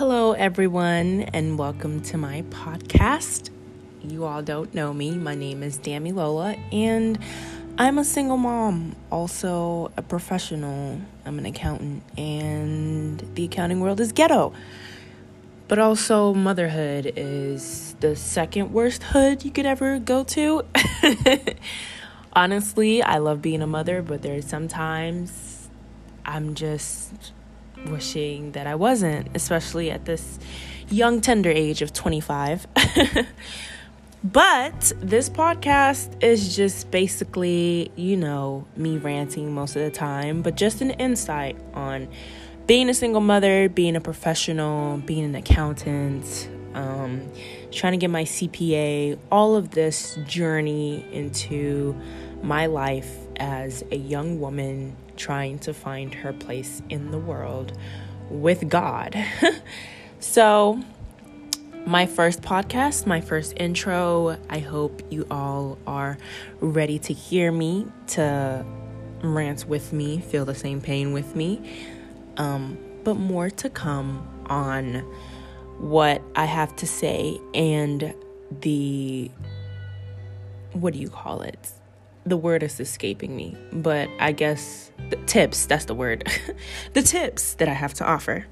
Hello, everyone, and welcome to my podcast. You all don't know me. My name is Damilola, and I'm a single mom, also a professional. I'm an accountant, and the accounting world is ghetto. But also, motherhood is the second worst hood you could ever go to. Honestly, I love being a mother, but there's sometimes I'm just wishing that I wasn't, especially at this young, tender age of 25. but this podcast is just basically, you know, me ranting most of the time, but just an insight on being a single mother, being a professional, being an accountant, um, trying to get my CPA, all of this journey into my life as a young woman trying to find her place in the world with God. so, my first podcast, my first intro. I hope you all are ready to hear me, to rant with me, feel the same pain with me. Um, but more to come on what I have to say and the what do you call it? the word is escaping me, but I guess the tips, that's the word. the tips that I have to offer.